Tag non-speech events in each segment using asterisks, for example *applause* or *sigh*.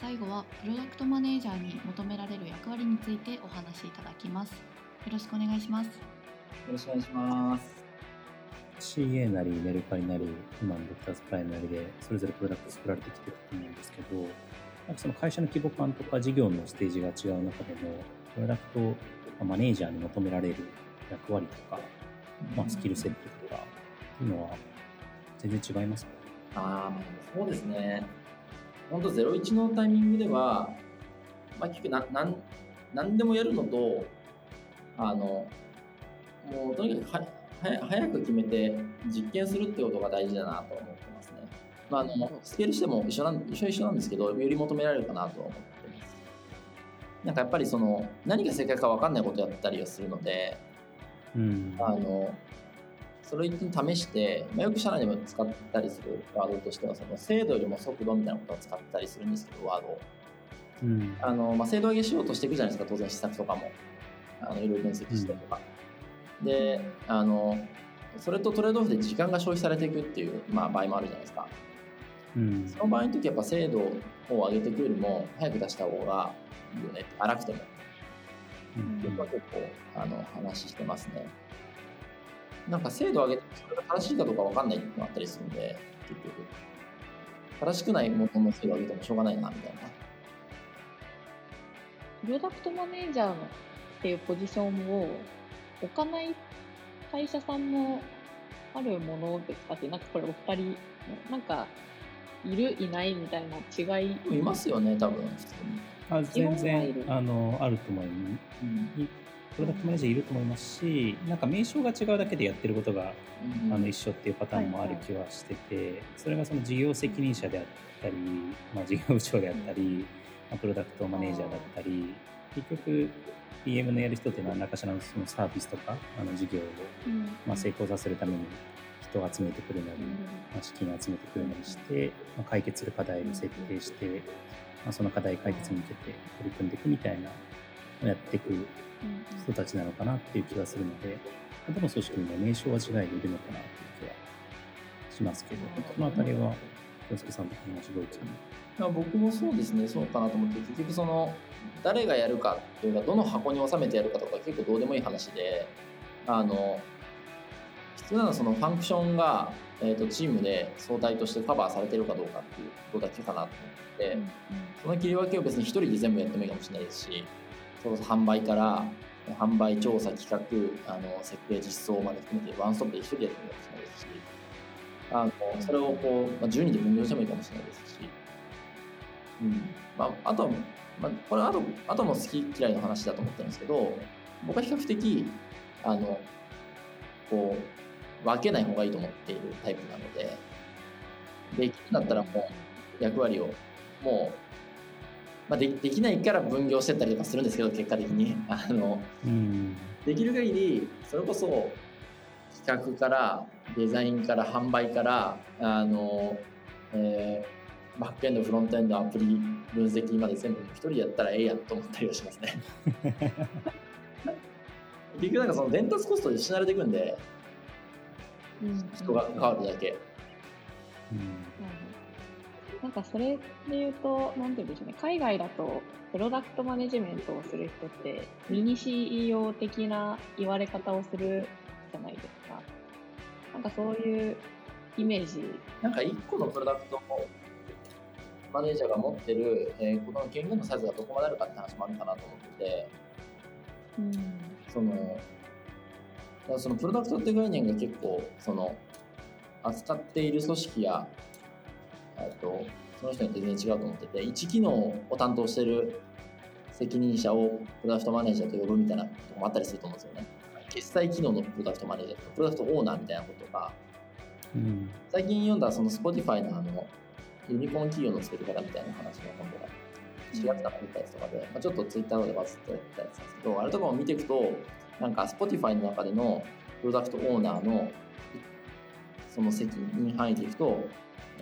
最後はプロダクトマネージャーに求められる役割についてお話しいただきます。よろしくお願いします。よろしくお願いします。CA なりメルカリなり今のドクターズプライムなりでそれぞれプロダクト作られてきてると思うんですけどなんかその会社の規模感とか事業のステージが違う中でもプロダクトマネージャーに求められる役割とか、まあ、スキルセットとかっていうのは全然違いますか？ああ、そうですね。本当ゼロ一のタイミングでは、まあ、結局な、なん、なんでもやるのと、あの、もうとにかくは早く決めて実験するってことが大事だなと思ってますね。まあ、あのスケールしても一緒なん一緒一緒なんですけど、より求められるかなと思ってます。なんかやっぱりその何が正解か分かんないことやったりはするので、うん、あのそれを一に試して、まあ、よく社内でも使ったりするワードとしてはその精度よりも速度みたいなことを使ったりするんですけどワードを、うん。あのまあ、精度上げしようとしていくじゃないですか当然施策とかも。あのいろいろ分析してとか、うん、であのそれとトレードオフで時間が消費されていくっていう、まあ、場合もあるじゃないですか、うん、その場合の時やっぱ精度を上げていくよりも早く出した方がいいよね荒くても、うん、結構あの話してますねなんか精度を上げてそれが正しいかどうか分かんないってのがあったりするんで、結局。正しくないものの精度を上げてもしょうがないな、みたいな。プロダクトマネージャーっていうポジションを置かない会社さんもあるものですか？って、なんかこれお二人、なんか、いる、いないみたいな違い。いますよね、多分、普通に。あ全然あのあると思います。うんプロダクトマネージャーいると思いますし、なんか名称が違うだけでやってることが、うん、あの一緒っていうパターンもある気はしてて、はいはい、それがその事業責任者であったり、まあ、事業部長であったり、まあ、プロダクトマネージャーだったり、結局 PM のやる人って何らかしらのそのサービスとかあの事業を、まあ、成功させるために人を集めてくるなり、まあ、資金を集めてくるなりして、まあ、解決する課題を設定して、まあ、その課題解決に向けて取り組んでいくみたいなやっていく人たちなのかなっていう気がするので、どの組織にも名称は違いでいるのかなっていう気はしますけど、このあたりは、洋介さんと同じドイツに。僕もそうですね、そうかなと思って、結局その、誰がやるかというか、どの箱に収めてやるかとか結構どうでもいい話で、あの、必要なのはそのファンクションが、えーと、チームで相対としてカバーされてるかどうかっていうことだけかなと思って、うんうん、その切り分けを別に一人で全部やってもいいかもしれないですし、そ販売から販売調査企画あの設計実装まで含めてワンストップで一人でやってもいいかもしれないですしあのそれをこう、まあ、10人で分業してもいいかもしれないですし、うん。まあ、あとは、まあ、これあとあとも好き嫌いの話だと思ってるんですけど僕は比較的あのこう分けない方がいいと思っているタイプなのでできるんだったらもう役割をもうまあ、でできないから分業してったりとかするんですけど結果的に。あの、うん、できる限りそれこそ企画からデザインから販売からあの、えー、バックエンドフロントエンドアプリ分析まで全部一人でやったらええやんと思ったりはしますね。*laughs* 結局なんかその伝達コストで死なれていくんで、うん、人が関わるだけ、うんなんかそれで言うと、なんて言うんでしょうね、海外だとプロダクトマネジメントをする人って、ミニ CEO 的な言われ方をするじゃないですか。なんかそういうイメージ。なんか一個のプロダクトマネージャーが持ってる、えー、この権限のサイズがどこまであるかって話もあるかなと思ってて、うん、その、そのプロダクトって概念が結構、その、扱っている組織やえっと、その人に全然違うと思ってて、1機能を担当してる責任者をプロダクトマネージャーと呼ぶみたいなこともあったりすると思うんですよね。決済機能のプロダクトマネージャーと、プロダクトオーナーみたいなことが、うん、最近読んだその Spotify のあの、ユニコーン企業の作り方みたいな話の本とか、4月から見たやつとかで、まあ、ちょっと Twitter でバズってたやつなんですけど、あれとかも見ていくと、なんか Spotify の中でのプロダクトオーナーのその責任範囲でいくと、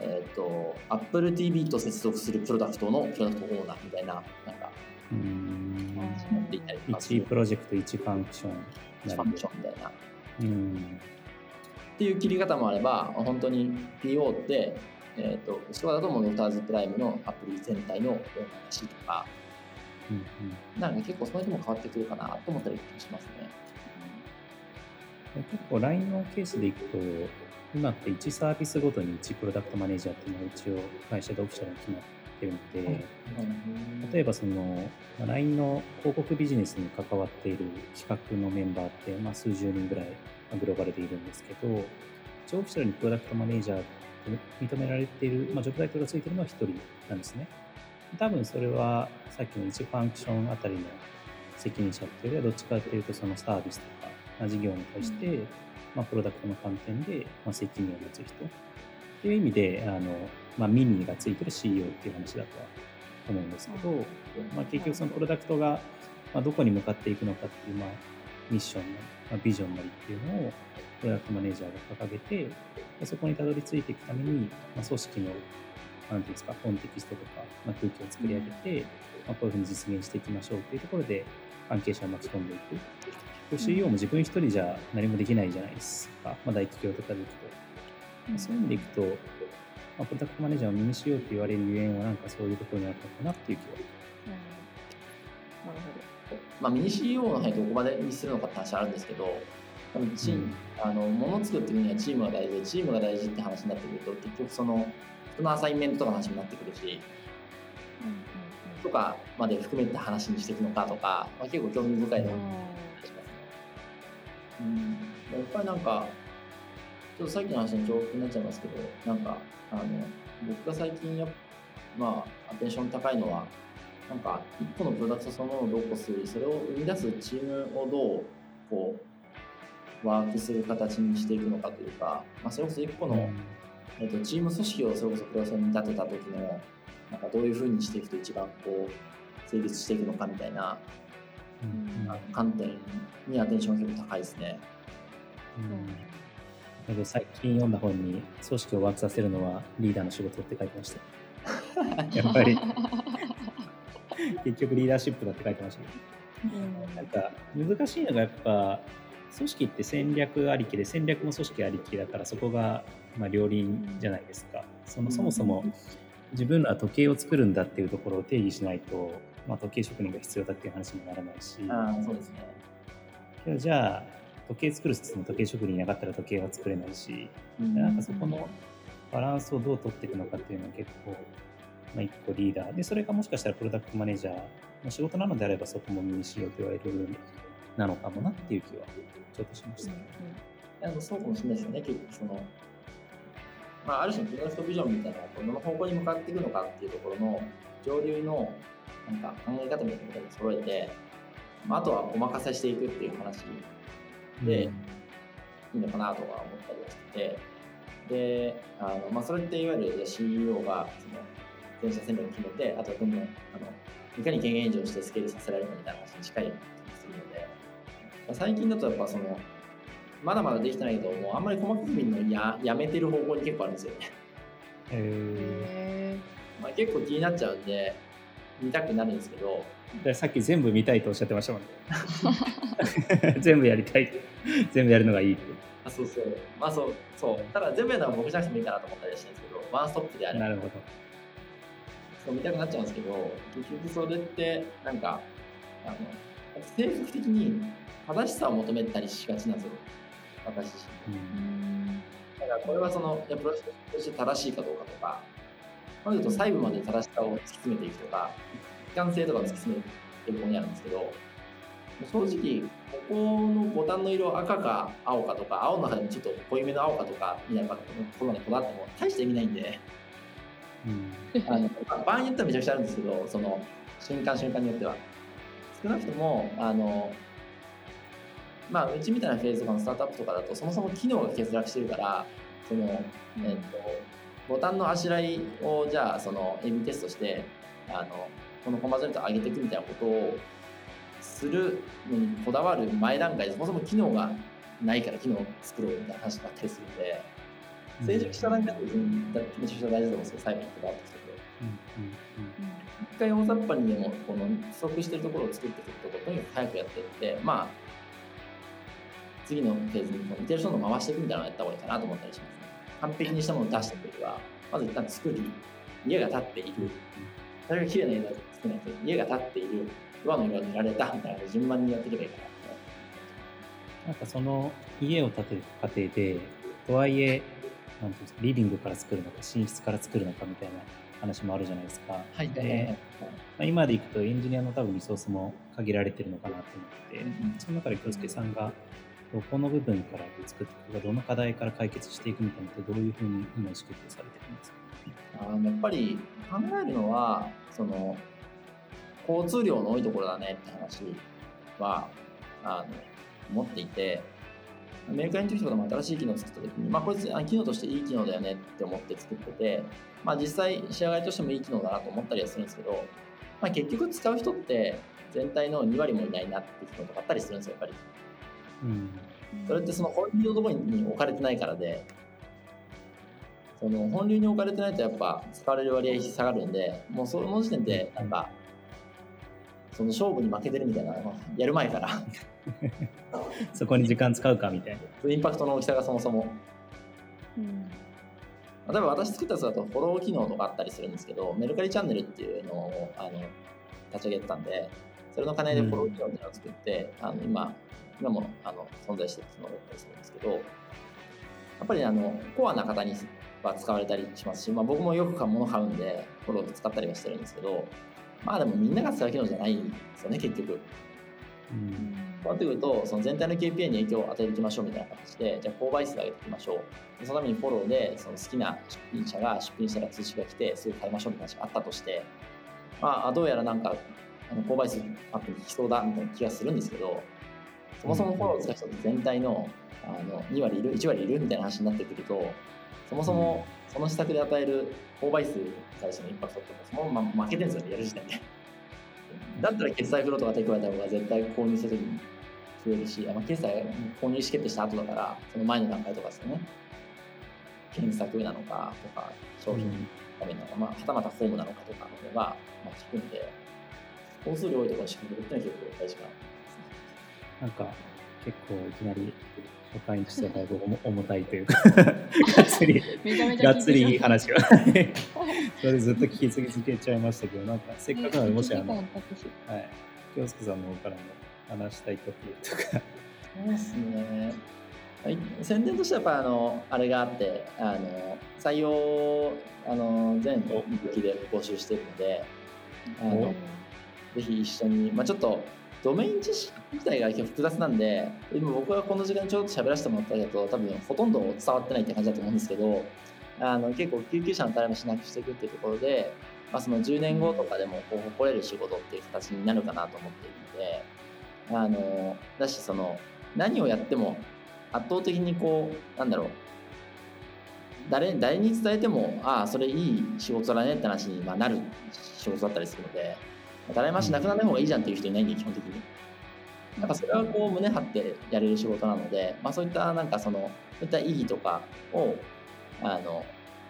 えっ、ー、と、Apple TV と接続するプロダクトのプロダクトオーナーみたいな、なんか、うん。持っていたりとか。1プロジェクト、1ファンクション。1ファンクションみたいな。うん。っていう切り方もあれば、本当に PO って、えーと、後ろだとモノターズプライムのアプリ全体の話とか、うんうん、なんか結構その辺も変わってくるかなと思ったりしますね。結構 LINE のケースでいくと、今って1サービスごとに1プロダクトマネージャーっていうのは一応会社でオフィシャルに決まってるので、例えばその LINE の広告ビジネスに関わっている企画のメンバーって、まあ、数十人ぐらいグローバルでいるんですけど、一応オフィシャルにプロダクトマネージャー認められている、まあ、ジョブタイトルがついてるのは1人なんですね。多分それはさっきの1ファンクションあたりの責任者っていうよりはどっちかっていうとそのサービスとか、まあ、事業に対して、まあ、プロダクトの観点で、まあ、責任を持つ人っていう意味であの、まあ、ミニがついてる CEO っていう話だとは思うんですけど、まあ、結局そのプロダクトが、まあ、どこに向かっていくのかっていう、まあ、ミッションなり、まあ、ビジョンなりっていうのをプロダクトマネージャーが掲げてそこにたどり着いていくために、まあ、組織のなんていうんですか、コンテキストとか、まあ、空気を作り上げて、まあ、こういうふうに実現していきましょうっていうところで、関係者を巻き込んでいく。CEO も自分一人じゃ何もできないじゃないですか。まあ、大企業とかでいくと。まあ、そういう意味でいくと、まあ、プロダクトマネージャーを身にしようと言われるゆえんは、なんかそういうところにあったのかなっていう気は。うん、なるほど。まあ、ミニ CEO の辺どこまでにするのかって話あるんですけど、チーム、あの物を作っていくにはチームが大事でチームが大事って話になってくると結局その人のアサインメントとかの話になってくるし、うんうんうん、とかまで含めて話にしていくのかとか、まあ、結構興味深いのしますね。うん、やっぱりなんかちょっとさっきの話の重複になっちゃいますけどなんかあの僕が最近やまあアテンション高いのはなんか一個のプロダクトそのものをどうこうするそれを生み出すチームをどうこうワークする形にしていくのかというか、まあ、それこそ一個のえーと、チーム組織をそれこそプロセスに立てた時のなんかどういうふうにしていくと一番こう成立していくのかみたいな、観点にアテンション結構高いですね。うん、最近読んだ本に組織をワークさせるのはリーダーの仕事って書いてました。*laughs* やっぱり。結局リーダーシップだって書いてましたけど、うん、なんか難しいのがやっぱ組織って戦略ありきで戦略も組織ありきだからそこがまあ両輪じゃないですか。そのそもそも自分らは時計を作るんだっていうところを定義しないと、まあ、時計職人が必要だっていう話にならないし。あそうですね。けどじゃあ時計作るその時計職人いなかったら時計は作れないし、うん、なんかそこのバランスをどう取っていくのかっていうのは結構、まあ、一個リーダー。でそれがもしかしたらプロダクトマネージャー。の仕事なのであればそこも身にしようと言われる部分なのかもなっていう気はちょっとしました、うんうん、そうかもしれないですよね結構その。まあ、ある種のプロダクトビジョンみたいなどの方向に向かっていくのかっていうところの上流のなんか考え方みたいなことを揃えて、まあ、あとはお任せしていくっていう話でいいのかなとは思ったりはしててであの、まあ、それっていわゆる CEO がその全社戦略を決めてあとはどんどんあのいかに権限以上してスケールさせられるかみたいな話に近いするので最近だとやっぱそのまだまだできてないけどもうあんまり細かく見るのややめてる方向に結構あるんですよね。へまあ、結構気になっちゃうんで見たくなるんですけど。さっき全部見たいとおっしゃってましたもんね。*laughs* 全部やりたい。全部やるのがいいって。あそうそう。まあそうそう。ただ全部やるのは僕じゃなくてもいいかなと思ったりしてるんですけどワンストップであれば。なるほど。そう見たくなっちゃうんですけど結局それってなんかあの性格的に正しさを求めたりしがちなんですよ。私自身。だからこれはそのやプロセスとして正しいかどうかとか、まずと細部まで正しさを突き詰めていくとか、一貫性とかを突き詰めていく方にあるんですけど、正直、ここのボタンの色赤か青かとか、青の中でもちょっと濃いめの青かとかみたいなところまでこだわっても大して意味ないんで、うん、あの場合によってはめちゃくちゃあるんですけど、その瞬間瞬間によっては。少なくとも、あの、まあ、うちみたいなフェーズとかのスタートアップとかだと、そもそも機能が欠落してるから、その、えっと、ボタンのあしらいを、じゃあ、その、エビテストして、あの、このコマゾレート上げていくみたいなことをするのにこだわる前段階で、そもそも機能がないから機能を作ろうみたいな話があったりするんで、成熟した段階で別にめちゃくちゃ大事だと思うんですけど、最後にこだわってきて一回大雑把にでもこの不足してるところを作っていくことをとにかく早くやっていってまあ次のフェーズにイテレーションを回していくみたいなのをやった方がいいかなと思ったりしますね。完璧にしたものを出した時は、まず一旦作り、家が建っている。それが綺麗な家だと作らないと、家が建っている。上の色が塗られたみたいな順番にやっていけばいいかな。なんかその家を建てる過程で、とはいえ、なんていうんですか、リビングから作るのか、寝室から作るのかみたいな話もあるじゃないですか。はい、で、まあ、今でいくとエンジニアの多分リソースも限られてるのかなと思って、うん、その中で京介さんがどこの部分から作っていくか、どの課題から解決していくみたいなってどういうふうに今意識されてるんですか？あやっぱり考えるのは、その、交通量の多いところだねって話は、あの、思っていて、メルカリの時とかでも新しい機能を作った時に、まあこいつ機能としていい機能だよねって思って作ってて、まあ実際仕上がりとしてもいい機能だなと思ったりはするんですけど、まあ結局使う人って全体の2割もいないなって機能とかあったりするんですよ、やっぱり。うん。それってその本流のところに置かれてないからで、その本流に置かれてないとやっぱ使われる割合下がるんで、もうその時点でなんか、その勝負に負けてるみたいな、やる前から *laughs* そこに時間使うかみたいな。インパクトの大きさがそもそも。うん、例えば私作ったやつだとフォロー機能とかあったりするんですけど、メルカリチャンネルっていうのをあの立ち上げてたんで、それの金でフォロー機能っていうのを作って、うん、あの今、今もあの存在してるのだったりするんですけど、やっぱりあのコアな方には使われたりしますし、まあ、僕もよく物買うんで、フォロー使ったりはしてるんですけど、まあでもみんなが使う機能じゃないんですよね、結局。うん、こうなってくると、その全体の KPI に影響を与えていきましょうみたいな形で、じゃあ購買数上げていきましょう。そのためにフォローで、その好きな出品者が出品したら通知が来て、すぐ買いましょうみたいな話があったとして、まあ、どうやらなんか、あの購買数アップに効きそうだみたいな気がするんですけど、そもそもフォロー使う人って全体のあの2割いる、1割いるみたいな話になってくると、そもそもその施策で与える購買数に対してのインパクトってそのまま負けてるんですよね、やる時点で。だったら決済フローとか手加えた方が絶対購入するときに増えるし、まあ、決済購入意思決定した後だから、その前の段階とかですよね。検索なのかとか、商品画面なのか、まあ、はたまたフォームなのかとかの方が、まあ、聞くんで、交数量多いところに仕組めるっていうのは結構大事かな。なんか、結構いきなり社会としてはだいぶ重たいというか *laughs* がっつり、がっつりいい話が *laughs* それずっと聞き続けちゃいましたけど、なんかせっかくなので、もしあの、はい、京介さんの方からも話したいこととか。そうですね。はい、宣伝としてはやっぱあのあれがあってあの採用あの全向きで募集しているのであのぜひ一緒に、まあ、ちょっとドメイン知識自体が結構複雑なんで、今僕がこの時間ちょっと喋らせてもらったけど、多分ほとんど伝わってないって感じだと思うんですけど、あの結構救急車の垂れしなくしていくっていうところで、まあ、その10年後とかでもこう誇れる仕事っていう形になるかなと思っているので、あの、だしその何をやっても圧倒的にこう、なんだろう、誰誰に伝えても、ああ、それいい仕事だねって話になる仕事だったりするので、誰もしなくならない方がいいじゃんっていう人いない？んで、基本的に。なんかそれはこう胸張ってやれる仕事なので、まあ、そういったなんかそのそういった意義とかをあの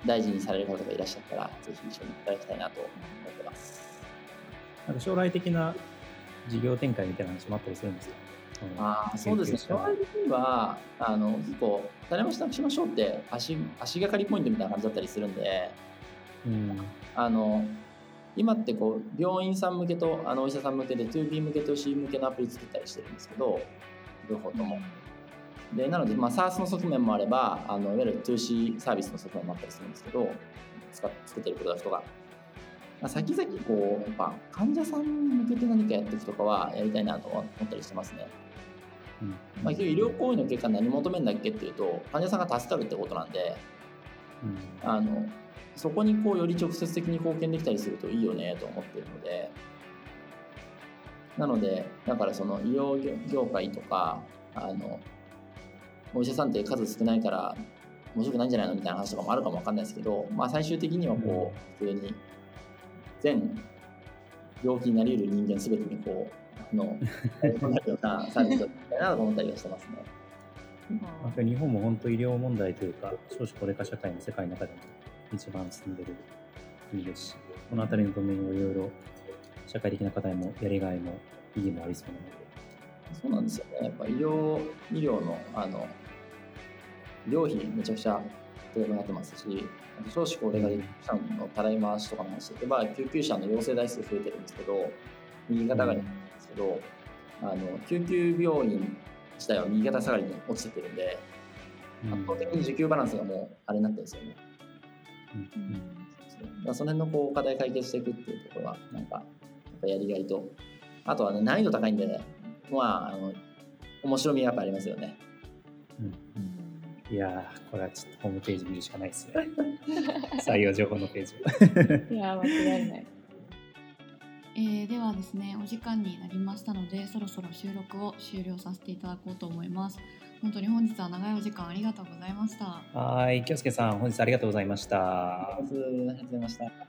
大事にされる方がいらっしゃったらぜひ一緒にいただきたいなと思ってます。なんか将来的な事業展開みたいな話もあったりするんですか？あそうですね。将来的にはあの結構誰もしなくしましょうって足足がかりポイントみたいな感じだったりするんで、うん、あの今ってこう病院さん向けとあのお医者さん向けで 2B 向けと C 向けのアプリ作ったりしてるんですけど両方とも。でなので、まあ、SARS の側面もあればあのいわゆる 2C サービスの側面もあったりするんですけど使作ってるプロダクトが。まあ、先々こうやっぱ患者さんに向けて何かやっていくとかはやりたいなと思ったりしてますね。うんまあ、医療行為の結果何求めんだっけっていうと患者さんが助かるってことなんで、うん、あのそこにこうより直接的に貢献できたりするといいよねと思っているのでなのでだからその医療業界とかあのお医者さんって数少ないから面白くないんじゃないのみたいな話とかもあるかもわかんないですけど、まあ、最終的にはこう普通に全病気になり得る人間すべてにこうあのなるような *laughs* サービスだったいなと思ったりはしてますね。日本も本当医療問題というか少子高齢化社会の世界の中でも一番進んでる国ですし、この辺りのドメインをいろいろ社会的な課題もやりがいも意義もありそうなので。そうなんですよね。やっぱ医療、医療の、あの、医療費めちゃくちゃとなってますし、少子高齢化で救急車のたらい回しとかの話で言えば、救急車の要請台数増えてるんですけど、右肩上がりなんですけど、あの救急病院自体は右肩下がりに落ちてくるんで、圧倒的に需給バランスがもうあれになってるんですよね。うん、その辺のこう課題解決していくっていうところは、なんか、やっぱやりがいと、あとはね、難易度高いんで、ね、まあ、あの面白みがやっぱありますよね。うん、いやこれはちょっとホームページ見るしかないですね。採用情報のページ *laughs* *laughs* いや間違いない。えー、ではですねお時間になりましたのでそろそろ収録を終了させていただこうと思います本当に本日は長いお時間ありがとうございました。はい京介さん本日ありがとうございました。ありがとうございました